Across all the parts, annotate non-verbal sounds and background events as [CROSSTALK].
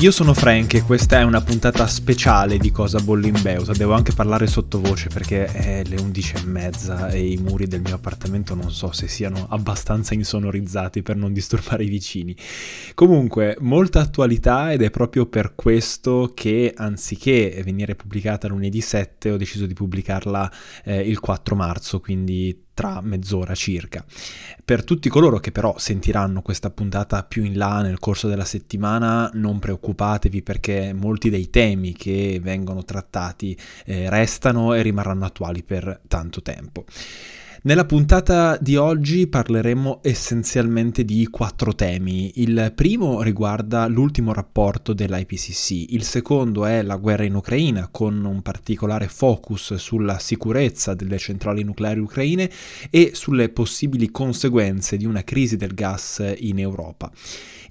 Io sono Frank e questa è una puntata speciale di Cosa Bollimbeusa. Devo anche parlare sottovoce perché è le 11 e e i muri del mio appartamento non so se siano abbastanza insonorizzati per non disturbare i vicini. Comunque, molta attualità ed è proprio per questo che anziché venire pubblicata lunedì 7 ho deciso di pubblicarla eh, il 4 marzo, quindi tra mezz'ora circa. Per tutti coloro che però sentiranno questa puntata più in là nel corso della settimana, non preoccupatevi perché molti dei temi che vengono trattati eh, restano e rimarranno attuali per tanto tempo. Nella puntata di oggi parleremo essenzialmente di quattro temi. Il primo riguarda l'ultimo rapporto dell'IPCC, il secondo è la guerra in Ucraina con un particolare focus sulla sicurezza delle centrali nucleari ucraine e sulle possibili conseguenze di una crisi del gas in Europa.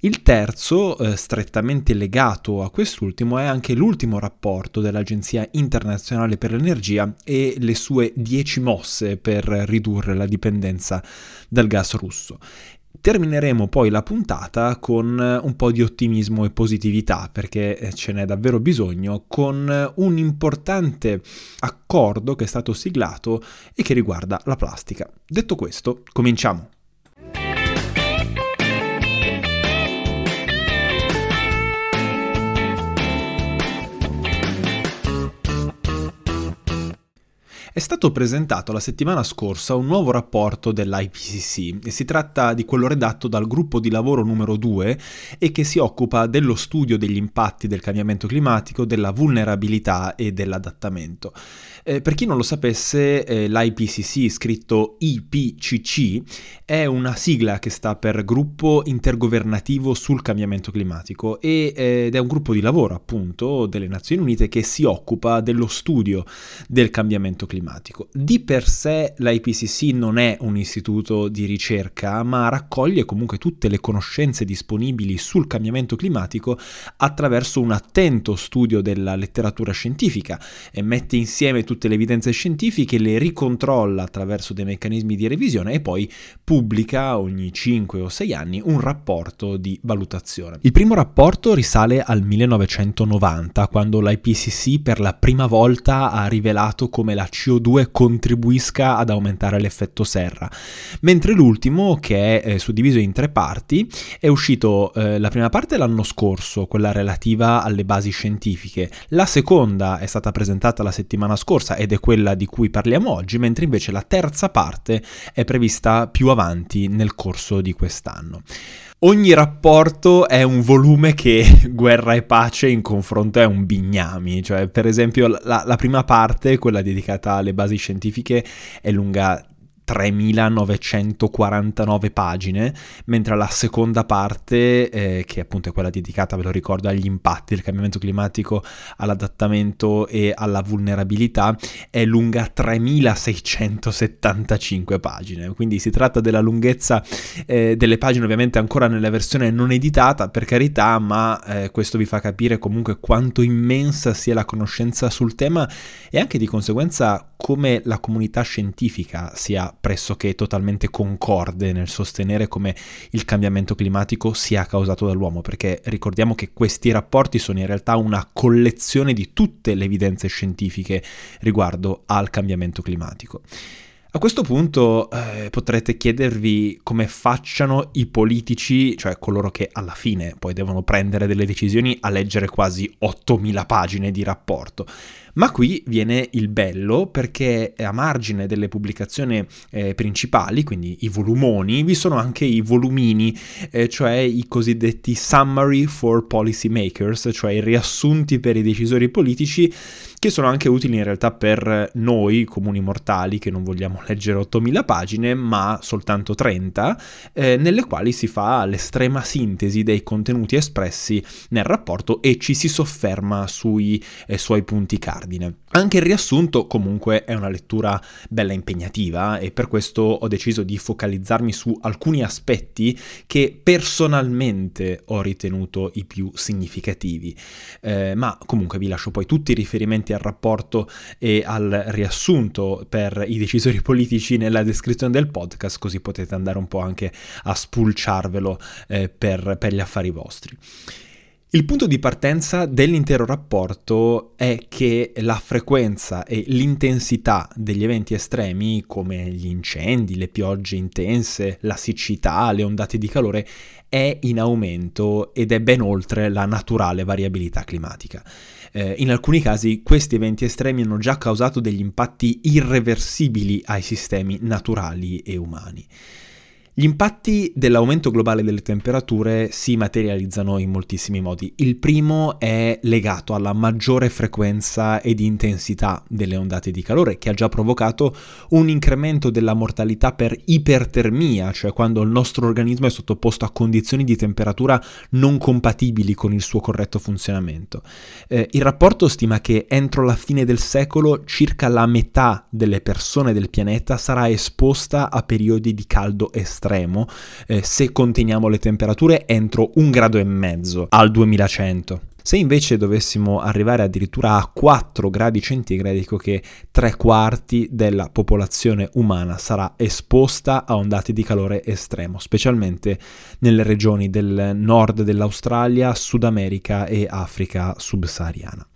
Il terzo, eh, strettamente legato a quest'ultimo, è anche l'ultimo rapporto dell'Agenzia internazionale per l'energia e le sue dieci mosse per ridurre la dipendenza dal gas russo. Termineremo poi la puntata con un po' di ottimismo e positività, perché eh, ce n'è davvero bisogno, con un importante accordo che è stato siglato e che riguarda la plastica. Detto questo, cominciamo. È stato presentato la settimana scorsa un nuovo rapporto dell'IPCC si tratta di quello redatto dal gruppo di lavoro numero 2 e che si occupa dello studio degli impatti del cambiamento climatico, della vulnerabilità e dell'adattamento. Eh, per chi non lo sapesse, eh, l'IPCC, scritto IPCC, è una sigla che sta per Gruppo Intergovernativo sul Cambiamento Climatico e, eh, ed è un gruppo di lavoro appunto delle Nazioni Unite che si occupa dello studio del cambiamento climatico. Di per sé l'IPCC non è un istituto di ricerca, ma raccoglie comunque tutte le conoscenze disponibili sul cambiamento climatico attraverso un attento studio della letteratura scientifica e mette insieme tutte le evidenze scientifiche, le ricontrolla attraverso dei meccanismi di revisione e poi pubblica ogni 5 o 6 anni un rapporto di valutazione. Il primo rapporto risale al 1990, quando l'IPCC per la prima volta ha rivelato come la CO2 contribuisca ad aumentare l'effetto serra, mentre l'ultimo, che è eh, suddiviso in tre parti, è uscito eh, la prima parte l'anno scorso, quella relativa alle basi scientifiche, la seconda è stata presentata la settimana scorsa ed è quella di cui parliamo oggi, mentre invece la terza parte è prevista più avanti nel corso di quest'anno. Ogni rapporto è un volume che [LAUGHS] guerra e pace in confronto è un bignami, cioè per esempio la, la prima parte, quella dedicata alle basi scientifiche, è lunga 3949 pagine, mentre la seconda parte, eh, che appunto è quella dedicata, ve lo ricordo, agli impatti del cambiamento climatico, all'adattamento e alla vulnerabilità, è lunga 3675 pagine. Quindi si tratta della lunghezza eh, delle pagine, ovviamente ancora nella versione non editata, per carità, ma eh, questo vi fa capire comunque quanto immensa sia la conoscenza sul tema e anche di conseguenza come la comunità scientifica sia pressoché totalmente concorde nel sostenere come il cambiamento climatico sia causato dall'uomo, perché ricordiamo che questi rapporti sono in realtà una collezione di tutte le evidenze scientifiche riguardo al cambiamento climatico. A questo punto eh, potrete chiedervi come facciano i politici, cioè coloro che alla fine poi devono prendere delle decisioni, a leggere quasi 8.000 pagine di rapporto. Ma qui viene il bello perché a margine delle pubblicazioni eh, principali, quindi i volumoni, vi sono anche i volumini, eh, cioè i cosiddetti summary for policy makers, cioè i riassunti per i decisori politici che sono anche utili in realtà per noi comuni mortali che non vogliamo [LAUGHS] leggere 8000 pagine ma soltanto 30, eh, nelle quali si fa l'estrema sintesi dei contenuti espressi nel rapporto e ci si sofferma sui eh, suoi punti cardine. Anche il riassunto comunque è una lettura bella impegnativa e per questo ho deciso di focalizzarmi su alcuni aspetti che personalmente ho ritenuto i più significativi, eh, ma comunque vi lascio poi tutti i riferimenti al rapporto e al riassunto per i decisori [LAUGHS] politici nella descrizione del podcast, così potete andare un po' anche a spulciarvelo eh, per, per gli affari vostri. Il punto di partenza dell'intero rapporto è che la frequenza e l'intensità degli eventi estremi, come gli incendi, le piogge intense, la siccità, le ondate di calore, è in aumento ed è ben oltre la naturale variabilità climatica. Eh, in alcuni casi questi eventi estremi hanno già causato degli impatti irreversibili ai sistemi naturali e umani. Gli impatti dell'aumento globale delle temperature si materializzano in moltissimi modi. Il primo è legato alla maggiore frequenza ed intensità delle ondate di calore, che ha già provocato un incremento della mortalità per ipertermia, cioè quando il nostro organismo è sottoposto a condizioni di temperatura non compatibili con il suo corretto funzionamento. Eh, il rapporto stima che entro la fine del secolo circa la metà delle persone del pianeta sarà esposta a periodi di caldo estremo estremo eh, se conteniamo le temperature entro un grado e mezzo al 2100. Se invece dovessimo arrivare addirittura a 4 gradi centigradi, dico che tre quarti della popolazione umana sarà esposta a ondate di calore estremo, specialmente nelle regioni del nord dell'Australia, Sud America e Africa subsahariana.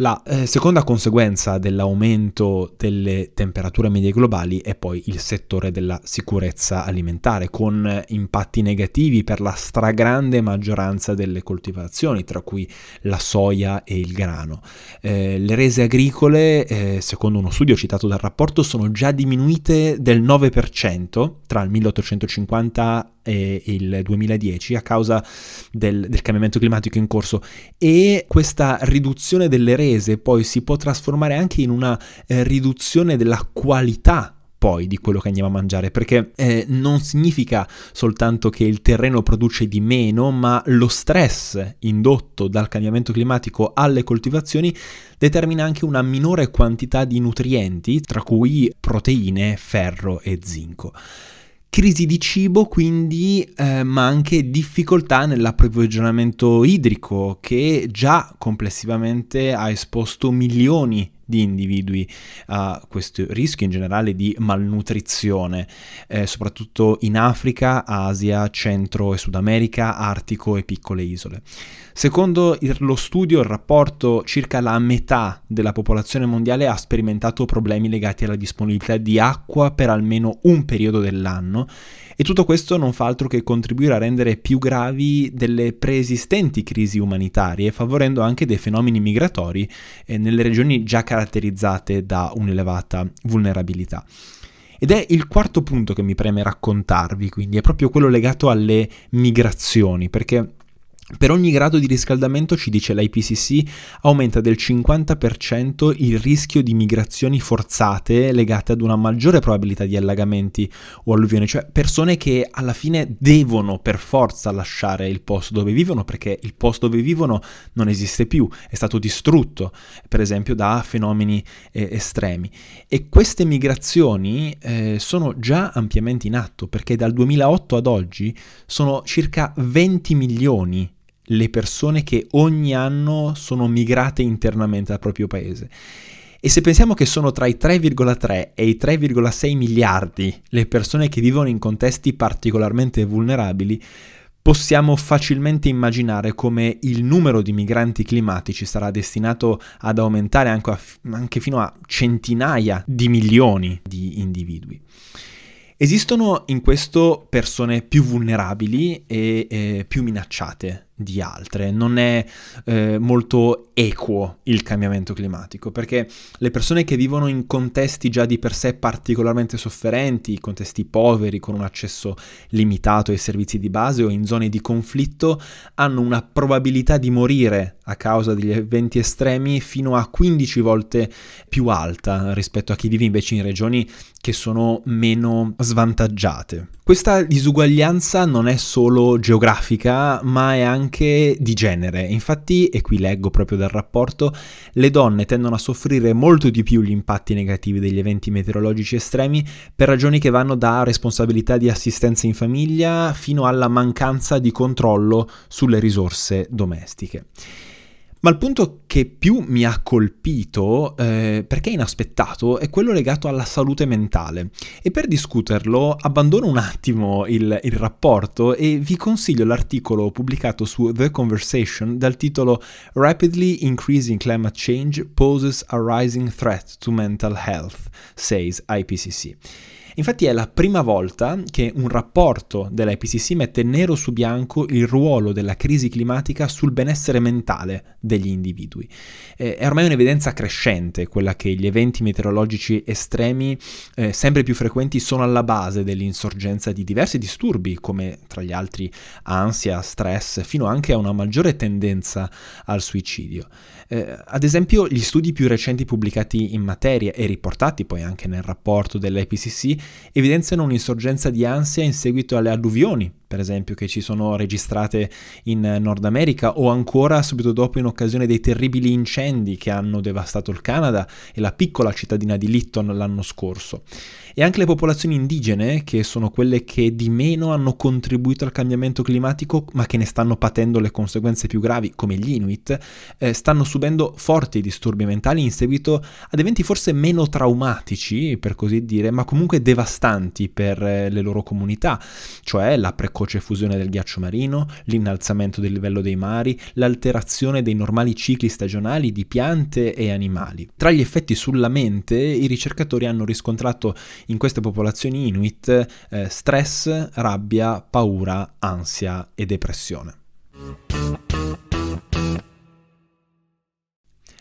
La eh, seconda conseguenza dell'aumento delle temperature medie globali è poi il settore della sicurezza alimentare, con impatti negativi per la stragrande maggioranza delle coltivazioni, tra cui la soia e il grano. Eh, le rese agricole, eh, secondo uno studio citato dal rapporto, sono già diminuite del 9% tra il 1850 e il 2010 a causa del, del, cambiamento climatico in corso e questa riduzione delle rese poi si può trasformare anche in una eh, riduzione della qualità poi di quello che andiamo a mangiare, perché eh, non significa soltanto che il terreno produce di meno, ma lo stress indotto dal cambiamento climatico alle coltivazioni determina anche una minore quantità di nutrienti, tra cui proteine, ferro e zinco. Crisi di cibo quindi, eh, ma anche difficoltà nell'approvvigionamento idrico che già complessivamente ha esposto milioni di individui a questo rischio in generale di malnutrizione, eh, soprattutto in Africa, Asia, Centro e Sud America, Artico e piccole isole. Secondo lo studio, il rapporto, circa la metà della popolazione mondiale ha sperimentato problemi legati alla disponibilità di acqua per almeno un periodo dell'anno e tutto questo non fa altro che contribuire a rendere più gravi delle preesistenti crisi umanitarie, favorendo anche dei fenomeni migratori eh, nelle regioni già caratterizzate da un'elevata vulnerabilità. Ed è il quarto punto che mi preme raccontarvi, quindi è proprio quello legato alle migrazioni, perché per ogni grado di riscaldamento, ci dice l'IPCC, aumenta del 50% il rischio di migrazioni forzate legate ad una maggiore probabilità di allagamenti o alluvioni, cioè persone che alla fine devono per forza lasciare il posto dove vivono perché il posto dove vivono non esiste più, è stato distrutto, per esempio da fenomeni eh, estremi. E queste migrazioni eh, sono già ampiamente in atto perché dal 2008 ad oggi sono circa 20 milioni le persone che ogni anno sono migrate internamente al proprio paese. E se pensiamo che sono tra i 3,3 e i 3,6 miliardi le persone che vivono in contesti particolarmente vulnerabili, possiamo facilmente immaginare come il numero di migranti climatici sarà destinato ad aumentare anche, a, anche fino a centinaia di milioni di individui. Esistono in questo persone più vulnerabili e eh, più minacciate di altre, non è eh, molto equo il cambiamento climatico, perché le persone che vivono in contesti già di per sé particolarmente sofferenti, contesti poveri con un accesso limitato ai servizi di base o in zone di conflitto, hanno una probabilità di morire a causa degli eventi estremi fino a 15 volte più alta rispetto a chi vive invece in regioni che sono meno svantaggiate. Questa disuguaglianza non è solo geografica, ma è anche di genere. Infatti, e qui leggo proprio dal rapporto, le donne tendono a soffrire molto di più gli impatti negativi degli eventi meteorologici estremi per ragioni che vanno da responsabilità di assistenza in famiglia fino alla mancanza di controllo sulle risorse domestiche. Ma il punto che più mi ha colpito, eh, perché è inaspettato, è quello legato alla salute mentale. E per discuterlo abbandono un attimo il, il rapporto e vi consiglio l'articolo pubblicato su The Conversation dal titolo Rapidly Increasing Climate Change Poses a Rising Threat to Mental Health, says IPCC. Infatti è la prima volta che un rapporto dell'IPCC mette nero su bianco il ruolo della crisi climatica sul benessere mentale degli individui. Eh, è ormai un'evidenza crescente quella che gli eventi meteorologici estremi eh, sempre più frequenti sono alla base dell'insorgenza di diversi disturbi come tra gli altri ansia, stress, fino anche a una maggiore tendenza al suicidio. Eh, ad esempio, gli studi più recenti pubblicati in materia e riportati poi anche nel rapporto dell'IPCC evidenziano un'insorgenza di ansia in seguito alle alluvioni per esempio, che ci sono registrate in Nord America o ancora subito dopo in occasione dei terribili incendi che hanno devastato il Canada e la piccola cittadina di Lytton l'anno scorso. E anche le popolazioni indigene, che sono quelle che di meno hanno contribuito al cambiamento climatico, ma che ne stanno patendo le conseguenze più gravi, come gli Inuit, eh, stanno subendo forti disturbi mentali in seguito ad eventi forse meno traumatici, per così dire, ma comunque devastanti per eh, le loro comunità, cioè la precoce precoce fusione del ghiaccio marino, l'innalzamento del livello dei mari, l'alterazione dei normali cicli stagionali di piante e animali. Tra gli effetti sulla mente, i ricercatori hanno riscontrato in queste popolazioni inuit eh, stress, rabbia, paura, ansia e depressione.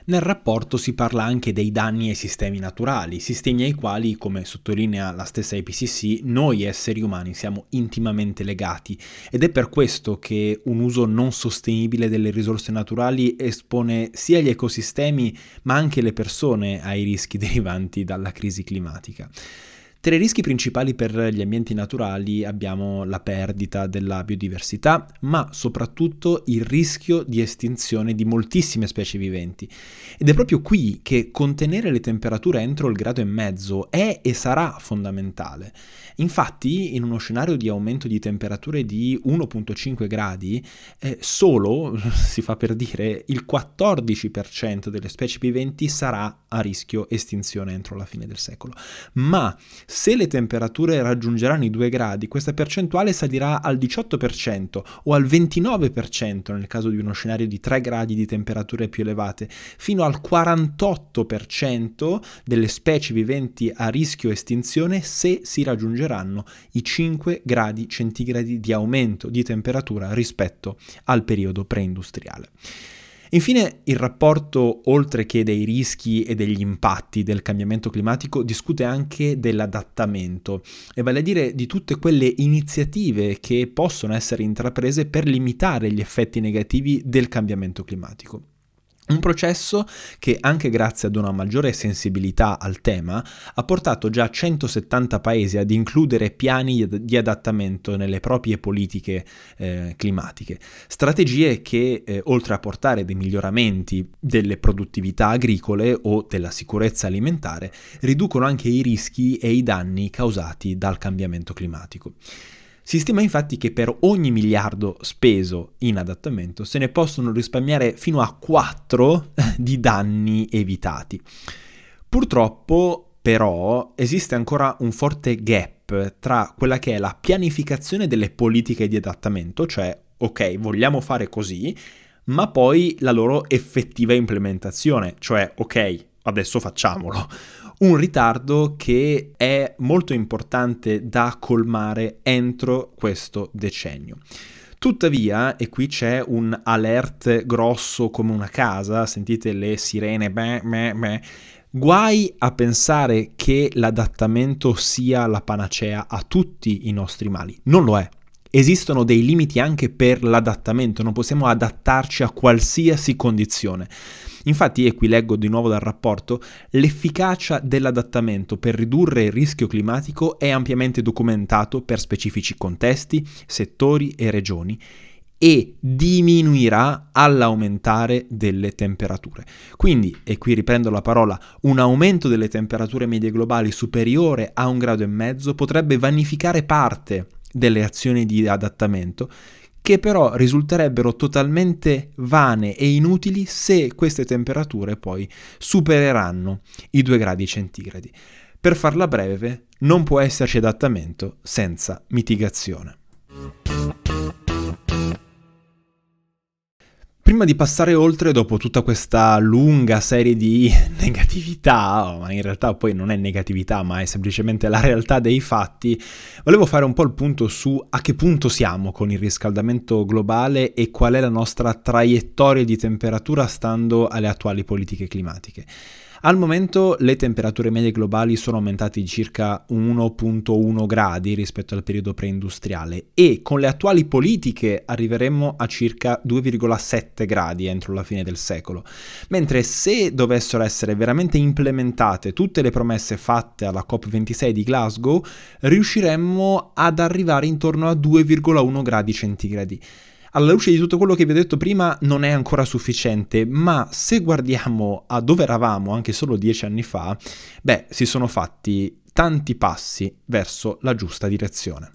Nel rapporto si parla anche dei danni ai sistemi naturali, sistemi ai quali, come sottolinea la stessa IPCC, noi esseri umani siamo intimamente legati ed è per questo che un uso non sostenibile delle risorse naturali espone sia gli ecosistemi ma anche le persone ai rischi [LAUGHS] derivanti dalla crisi climatica. Tra i rischi principali per gli ambienti naturali abbiamo la perdita della biodiversità, ma soprattutto il rischio di estinzione di moltissime specie viventi. Ed è proprio qui che contenere le temperature entro il grado e mezzo è e sarà fondamentale. Infatti, in uno scenario di aumento di temperature di 1.5 gradi, eh, solo, [LAUGHS] si fa per dire, il 14% delle specie viventi sarà a rischio estinzione entro la fine del secolo. Ma se le temperature raggiungeranno i 2 gradi, questa percentuale salirà al 18% o al 29% nel caso di uno scenario di 3 gradi di temperature più elevate, fino al 48% delle specie viventi a rischio estinzione se si raggiungeranno i 5 gradi centigradi di aumento di temperatura rispetto al periodo preindustriale. Infine, il rapporto, oltre che dei rischi e degli impatti del cambiamento climatico, discute anche dell'adattamento, e vale a dire di tutte quelle iniziative che possono essere intraprese per limitare gli effetti negativi del cambiamento climatico. Un processo che, anche grazie ad una maggiore sensibilità al tema, ha portato già 170 paesi ad includere piani di adattamento nelle proprie politiche eh, climatiche. Strategie che, eh, oltre a portare dei miglioramenti delle produttività agricole o della sicurezza alimentare, riducono anche i rischi e i danni causati dal cambiamento climatico. Si stima infatti che per ogni miliardo speso in adattamento se ne possono risparmiare fino a 4 [LAUGHS] di danni evitati. Purtroppo però esiste ancora un forte gap tra quella che è la pianificazione delle politiche di adattamento, cioè ok, vogliamo fare così, ma poi la loro effettiva implementazione, cioè ok, adesso facciamolo un ritardo che è molto importante da colmare entro questo decennio. Tuttavia, e qui c'è un alert grosso come una casa, sentite le sirene, beh, beh, beh, guai a pensare che l'adattamento sia la panacea a tutti i nostri mali. Non lo è. Esistono dei limiti anche per l'adattamento, non possiamo adattarci a qualsiasi condizione. Infatti, e qui leggo di nuovo dal rapporto, l'efficacia dell'adattamento per ridurre il rischio climatico è ampiamente documentato per specifici contesti, settori e regioni e diminuirà all'aumentare delle temperature. Quindi, e qui riprendo la parola, un aumento delle temperature medie globali superiore a un grado e mezzo potrebbe vanificare parte delle azioni di adattamento che però risulterebbero totalmente vane e inutili se queste temperature poi supereranno i 2 gradi centigradi. Per farla breve, non può esserci adattamento senza mitigazione. Prima di passare oltre, dopo tutta questa lunga serie di [LAUGHS] negatività, ma in realtà poi non è negatività, ma è semplicemente la realtà dei fatti, volevo fare un po' il punto su a che punto siamo con il riscaldamento globale e qual è la nostra traiettoria di temperatura stando alle attuali politiche climatiche. Al momento le temperature medie globali sono aumentate di circa 1.1 gradi rispetto al periodo preindustriale e con le attuali politiche arriveremmo a circa 2,7 gradi entro la fine del secolo. Mentre se dovessero essere veramente implementate tutte le promesse fatte alla COP26 di Glasgow, riusciremmo ad arrivare intorno a 2,1 gradi centigradi. Alla luce di tutto quello che vi ho detto prima non è ancora sufficiente, ma se guardiamo a dove eravamo anche solo dieci anni fa, beh, si sono fatti tanti passi verso la giusta direzione.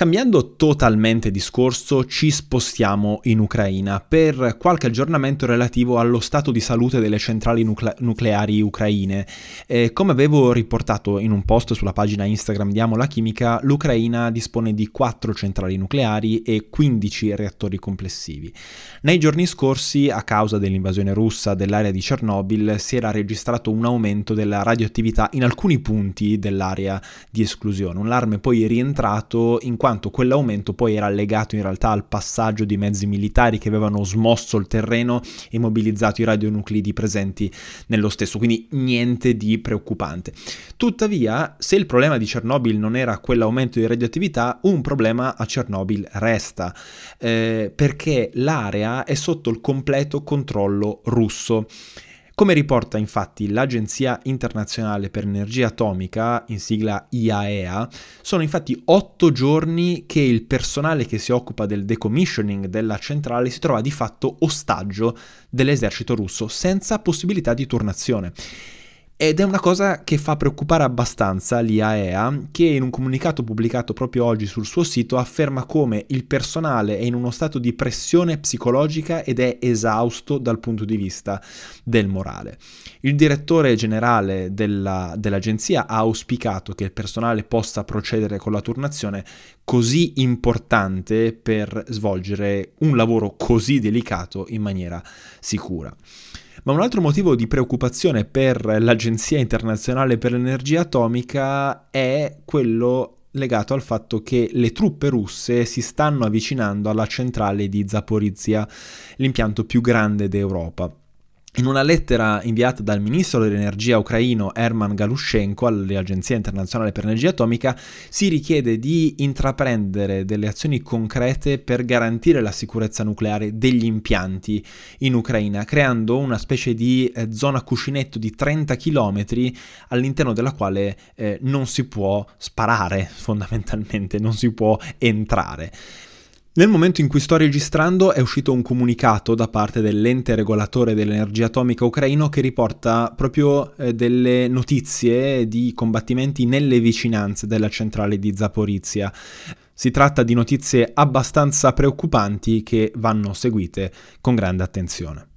Cambiando totalmente discorso, ci spostiamo in Ucraina per qualche aggiornamento relativo allo stato di salute delle centrali nucle- nucleari ucraine. Eh, come avevo riportato in un post sulla pagina Instagram di Amo la Chimica, l'Ucraina dispone di 4 centrali nucleari e 15 reattori complessivi. Nei giorni scorsi, a causa dell'invasione russa dell'area di Chernobyl, si era registrato un aumento della radioattività in alcuni punti dell'area di esclusione. Un allarme poi rientrato in quanto quanto quell'aumento poi era legato in realtà al passaggio di mezzi militari che avevano smosso il terreno e mobilizzato i radionuclidi presenti nello stesso, quindi niente di preoccupante. Tuttavia, se il problema di Chernobyl non era quell'aumento di radioattività, un problema a Chernobyl resta, eh, perché l'area è sotto il completo controllo russo. Come riporta infatti l'Agenzia internazionale per l'energia atomica, in sigla IAEA, sono infatti otto giorni che il personale che si occupa del decommissioning della centrale si trova di fatto ostaggio dell'esercito russo senza possibilità di turnazione. Ed è una cosa che fa preoccupare abbastanza l'IAEA, che in un comunicato pubblicato proprio oggi sul suo sito afferma come il personale è in uno stato di pressione psicologica ed è esausto dal punto di vista del morale. Il direttore generale della, dell'agenzia ha auspicato che il personale possa procedere con la turnazione così importante per svolgere un lavoro così delicato in maniera sicura. Ma un altro motivo di preoccupazione per l'Agenzia internazionale per l'energia atomica è quello legato al fatto che le truppe russe si stanno avvicinando alla centrale di Zaporizhia, l'impianto più grande d'Europa. In una lettera inviata dal ministro dell'energia ucraino Herman Galushenko all'Agenzia internazionale per l'energia atomica si richiede di intraprendere delle azioni concrete per garantire la sicurezza nucleare degli impianti in Ucraina, creando una specie di eh, zona cuscinetto di 30 km all'interno della quale eh, non si può sparare [LAUGHS] fondamentalmente, non si può entrare. Nel momento in cui sto registrando è uscito un comunicato da parte dell'ente regolatore dell'energia atomica ucraino che riporta proprio eh, delle notizie di combattimenti nelle vicinanze della centrale di Zaporizia. Si tratta di notizie abbastanza preoccupanti che vanno seguite con grande attenzione.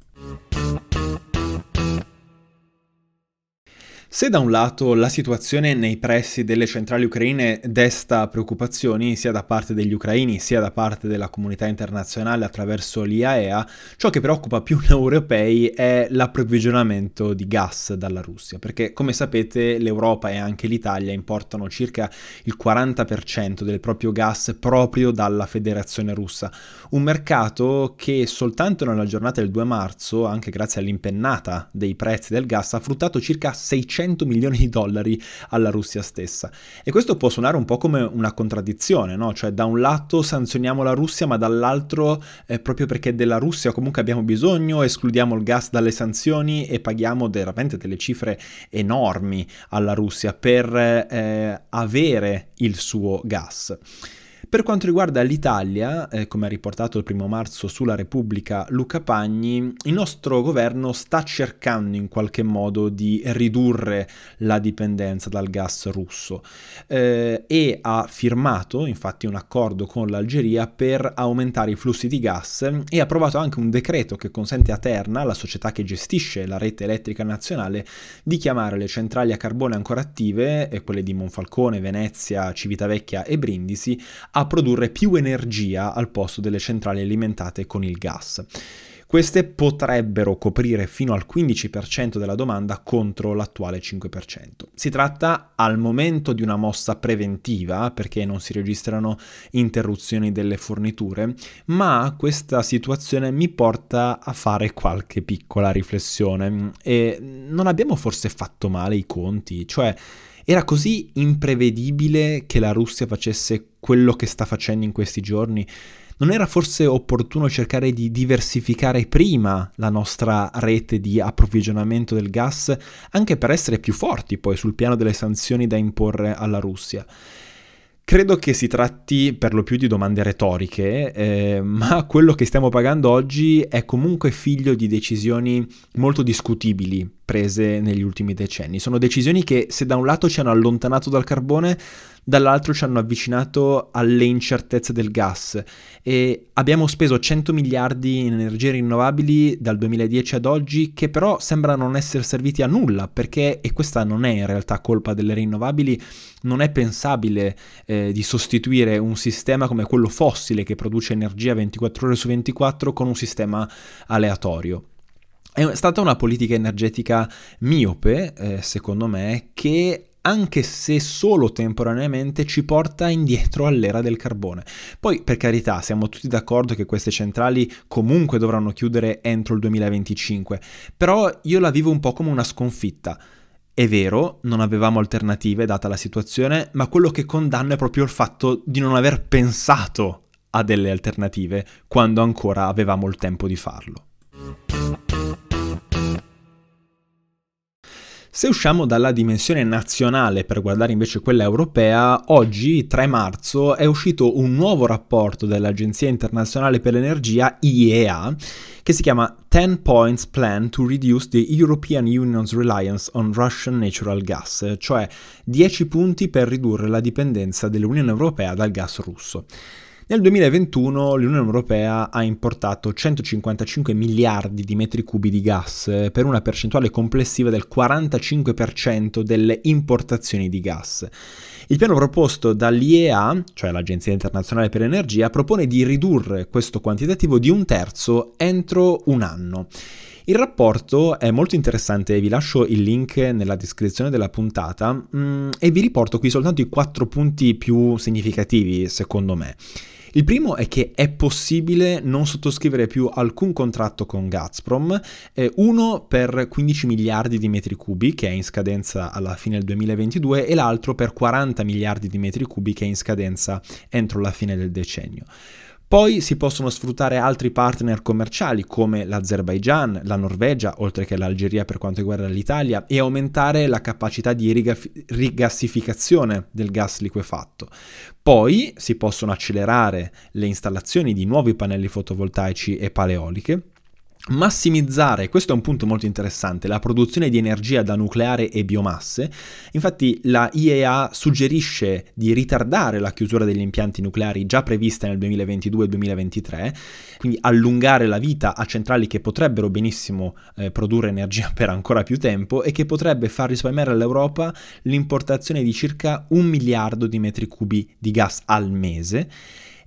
Se da un lato la situazione nei pressi delle centrali ucraine desta preoccupazioni sia da parte degli ucraini sia da parte della comunità internazionale attraverso l'IAEA, ciò che preoccupa più gli europei è l'approvvigionamento di gas dalla Russia, perché come sapete l'Europa e anche l'Italia importano circa il 40% del proprio gas proprio dalla Federazione russa, un mercato che soltanto nella giornata del 2 marzo, anche grazie all'impennata dei prezzi del gas, ha fruttato circa 600 100 milioni di dollari alla Russia stessa. E questo può suonare un po' come una contraddizione, no? Cioè da un lato sanzioniamo la Russia, ma dall'altro eh, proprio perché della Russia comunque abbiamo bisogno, escludiamo il gas dalle sanzioni e paghiamo veramente delle cifre enormi alla Russia per eh, avere il suo gas. Per quanto riguarda l'Italia, eh, come ha riportato il primo marzo sulla Repubblica Luca Pagni, il nostro governo sta cercando in qualche modo di ridurre la dipendenza dal gas russo eh, e ha firmato infatti un accordo con l'Algeria per aumentare i flussi di gas e ha approvato anche un decreto che consente a Terna, la società che gestisce la rete elettrica nazionale, di chiamare le centrali a carbone ancora attive, e quelle di Monfalcone, Venezia, Civitavecchia e Brindisi, a produrre più energia al posto delle centrali alimentate con il gas. Queste potrebbero coprire fino al 15% della domanda contro l'attuale 5%. Si tratta al momento di una mossa preventiva perché non si registrano interruzioni delle forniture, ma questa situazione mi porta a fare qualche piccola riflessione e non abbiamo forse fatto male i conti, cioè era così imprevedibile che la Russia facesse quello che sta facendo in questi giorni. Non era forse opportuno cercare di diversificare prima la nostra rete di approvvigionamento del gas, anche per essere più forti poi sul piano delle sanzioni da imporre alla Russia? Credo che si tratti per lo più di domande retoriche, eh, ma quello che stiamo pagando oggi è comunque figlio di decisioni molto discutibili prese negli ultimi decenni. Sono decisioni che se da un lato ci hanno allontanato dal carbone, dall'altro ci hanno avvicinato alle incertezze del gas e abbiamo speso 100 miliardi in energie rinnovabili dal 2010 ad oggi che però sembrano non essere serviti a nulla perché, e questa non è in realtà colpa delle rinnovabili, non è pensabile eh, di sostituire un sistema come quello fossile che produce energia 24 ore su 24 con un sistema aleatorio. È stata una politica energetica miope, eh, secondo me, che anche se solo temporaneamente ci porta indietro all'era del carbone. Poi, per carità, siamo tutti d'accordo che queste centrali comunque dovranno chiudere entro il 2025, però io la vivo un po' come una sconfitta. È vero, non avevamo alternative data la situazione, ma quello che condanno è proprio il fatto di non aver pensato a delle alternative quando ancora avevamo il tempo di farlo. Se usciamo dalla dimensione nazionale per guardare invece quella europea, oggi, 3 marzo, è uscito un nuovo rapporto dell'Agenzia internazionale per l'energia, IEA, che si chiama 10 Points Plan to Reduce the European Union's Reliance on Russian Natural Gas, cioè 10 punti per ridurre la dipendenza dell'Unione Europea dal gas russo. Nel 2021 l'Unione Europea ha importato 155 miliardi di metri cubi di gas eh, per una percentuale complessiva del 45% delle importazioni di gas. Il piano proposto dall'IEA, cioè l'Agenzia internazionale per l'energia, propone di ridurre questo quantitativo di un terzo entro un anno. Il rapporto è molto interessante, vi lascio il link nella descrizione della puntata mm, e vi riporto qui soltanto i quattro punti più significativi, secondo me. Il primo è che è possibile non sottoscrivere più alcun contratto con Gazprom, eh, uno per 15 miliardi di metri cubi che è in scadenza alla fine del 2022 e l'altro per 40 miliardi di metri cubi che è in scadenza entro la fine del decennio. Poi si possono sfruttare altri partner commerciali come l'Azerbaigian, la Norvegia, oltre che l'Algeria per quanto riguarda l'Italia, e aumentare la capacità di rigassificazione del gas liquefatto. Poi si possono accelerare le installazioni di nuovi pannelli fotovoltaici e paleoliche massimizzare, questo è un punto molto interessante, la produzione di energia da nucleare e biomasse. Infatti la IEA suggerisce di ritardare la chiusura degli impianti nucleari già prevista nel 2022-2023, quindi allungare la vita a centrali che potrebbero benissimo eh, produrre energia per ancora più tempo e che potrebbe far risparmiare all'Europa l'importazione di circa un miliardo di metri cubi di gas al mese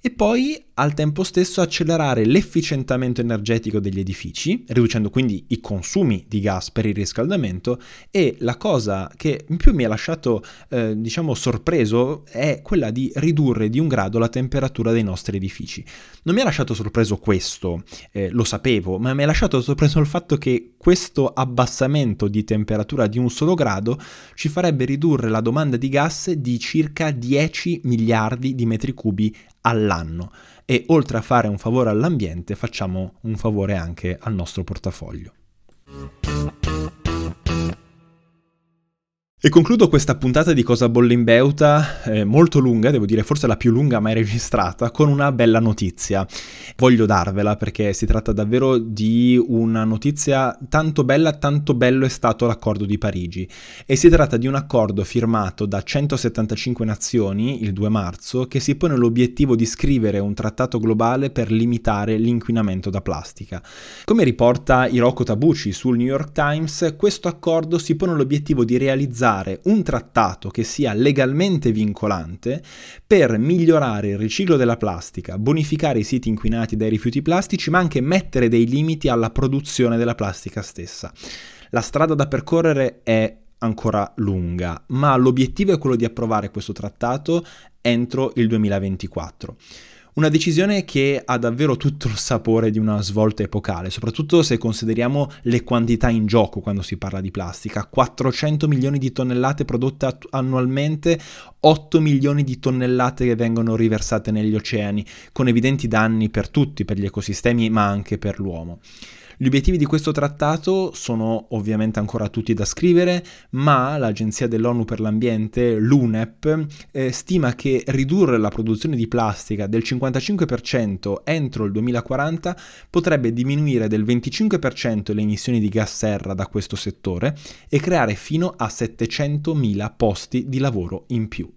e poi al tempo stesso accelerare l'efficientamento energetico degli edifici, riducendo quindi i consumi di gas per il riscaldamento e la cosa che in più mi ha lasciato eh, diciamo sorpreso è quella di ridurre di un grado la temperatura dei nostri edifici. Non mi ha lasciato sorpreso questo, eh, lo sapevo, ma mi ha lasciato sorpreso il fatto che questo abbassamento di temperatura di un solo grado ci farebbe ridurre la domanda di gas di circa 10 miliardi di metri cubi all'anno e oltre a fare un favore all'ambiente facciamo un favore anche al nostro portafoglio. E concludo questa puntata di Cosa Bolle in Beuta, eh, molto lunga, devo dire forse la più lunga mai registrata, con una bella notizia. Voglio darvela perché si tratta davvero di una notizia tanto bella, tanto bello è stato l'accordo di Parigi. E si tratta di un accordo firmato da 175 nazioni il 2 marzo che si pone l'obiettivo di scrivere un trattato globale per limitare l'inquinamento da plastica. Come riporta Hiroko Tabuchi sul New York Times, questo accordo si pone l'obiettivo di realizzare firmare un trattato che sia legalmente vincolante per migliorare il riciclo della plastica, bonificare i siti inquinati dai rifiuti plastici, ma anche mettere dei limiti alla produzione della plastica stessa. La strada da percorrere è ancora lunga, ma l'obiettivo è quello di approvare questo trattato entro il 2024. Una decisione che ha davvero tutto il sapore di una svolta epocale, soprattutto se consideriamo le quantità in gioco quando si parla di plastica. 400 milioni di tonnellate prodotte annualmente, 8 milioni di tonnellate che vengono riversate negli oceani, con evidenti danni per tutti, per gli ecosistemi, ma anche per l'uomo. Gli obiettivi di questo trattato sono ovviamente ancora tutti da scrivere, ma l'Agenzia dell'ONU per l'Ambiente, l'UNEP, eh, stima che ridurre la produzione di plastica del 55% entro il 2040 potrebbe diminuire del 25% le emissioni di gas serra da questo settore e creare fino a 700.000 posti di lavoro in più.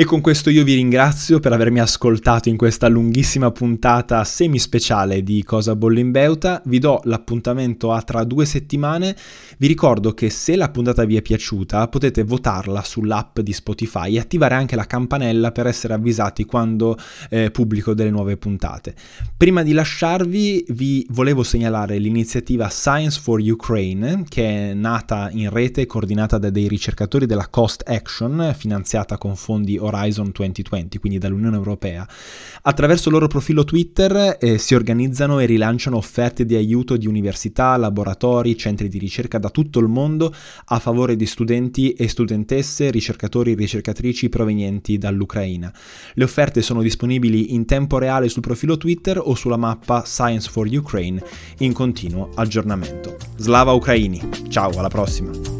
E con questo io vi ringrazio per avermi ascoltato in questa lunghissima puntata semi speciale di Cosa Bolle in Beuta. Vi do l'appuntamento a tra due settimane. Vi ricordo che se la puntata vi è piaciuta potete votarla sull'app di Spotify e attivare anche la campanella per essere avvisati quando eh, pubblico delle nuove puntate. Prima di lasciarvi vi volevo segnalare l'iniziativa Science for Ukraine che è nata in rete e coordinata da dei ricercatori della Cost Action finanziata con fondi Horizon 2020, quindi dall'Unione Europea. Attraverso il loro profilo Twitter eh, si organizzano e rilanciano offerte di aiuto di università, laboratori, centri di ricerca da tutto il mondo a favore di studenti e studentesse, ricercatori e ricercatrici provenienti dall'Ucraina. Le offerte sono disponibili in tempo reale sul profilo Twitter o sulla mappa Science for Ukraine in continuo aggiornamento. Slava Ucraini! Ciao, alla prossima!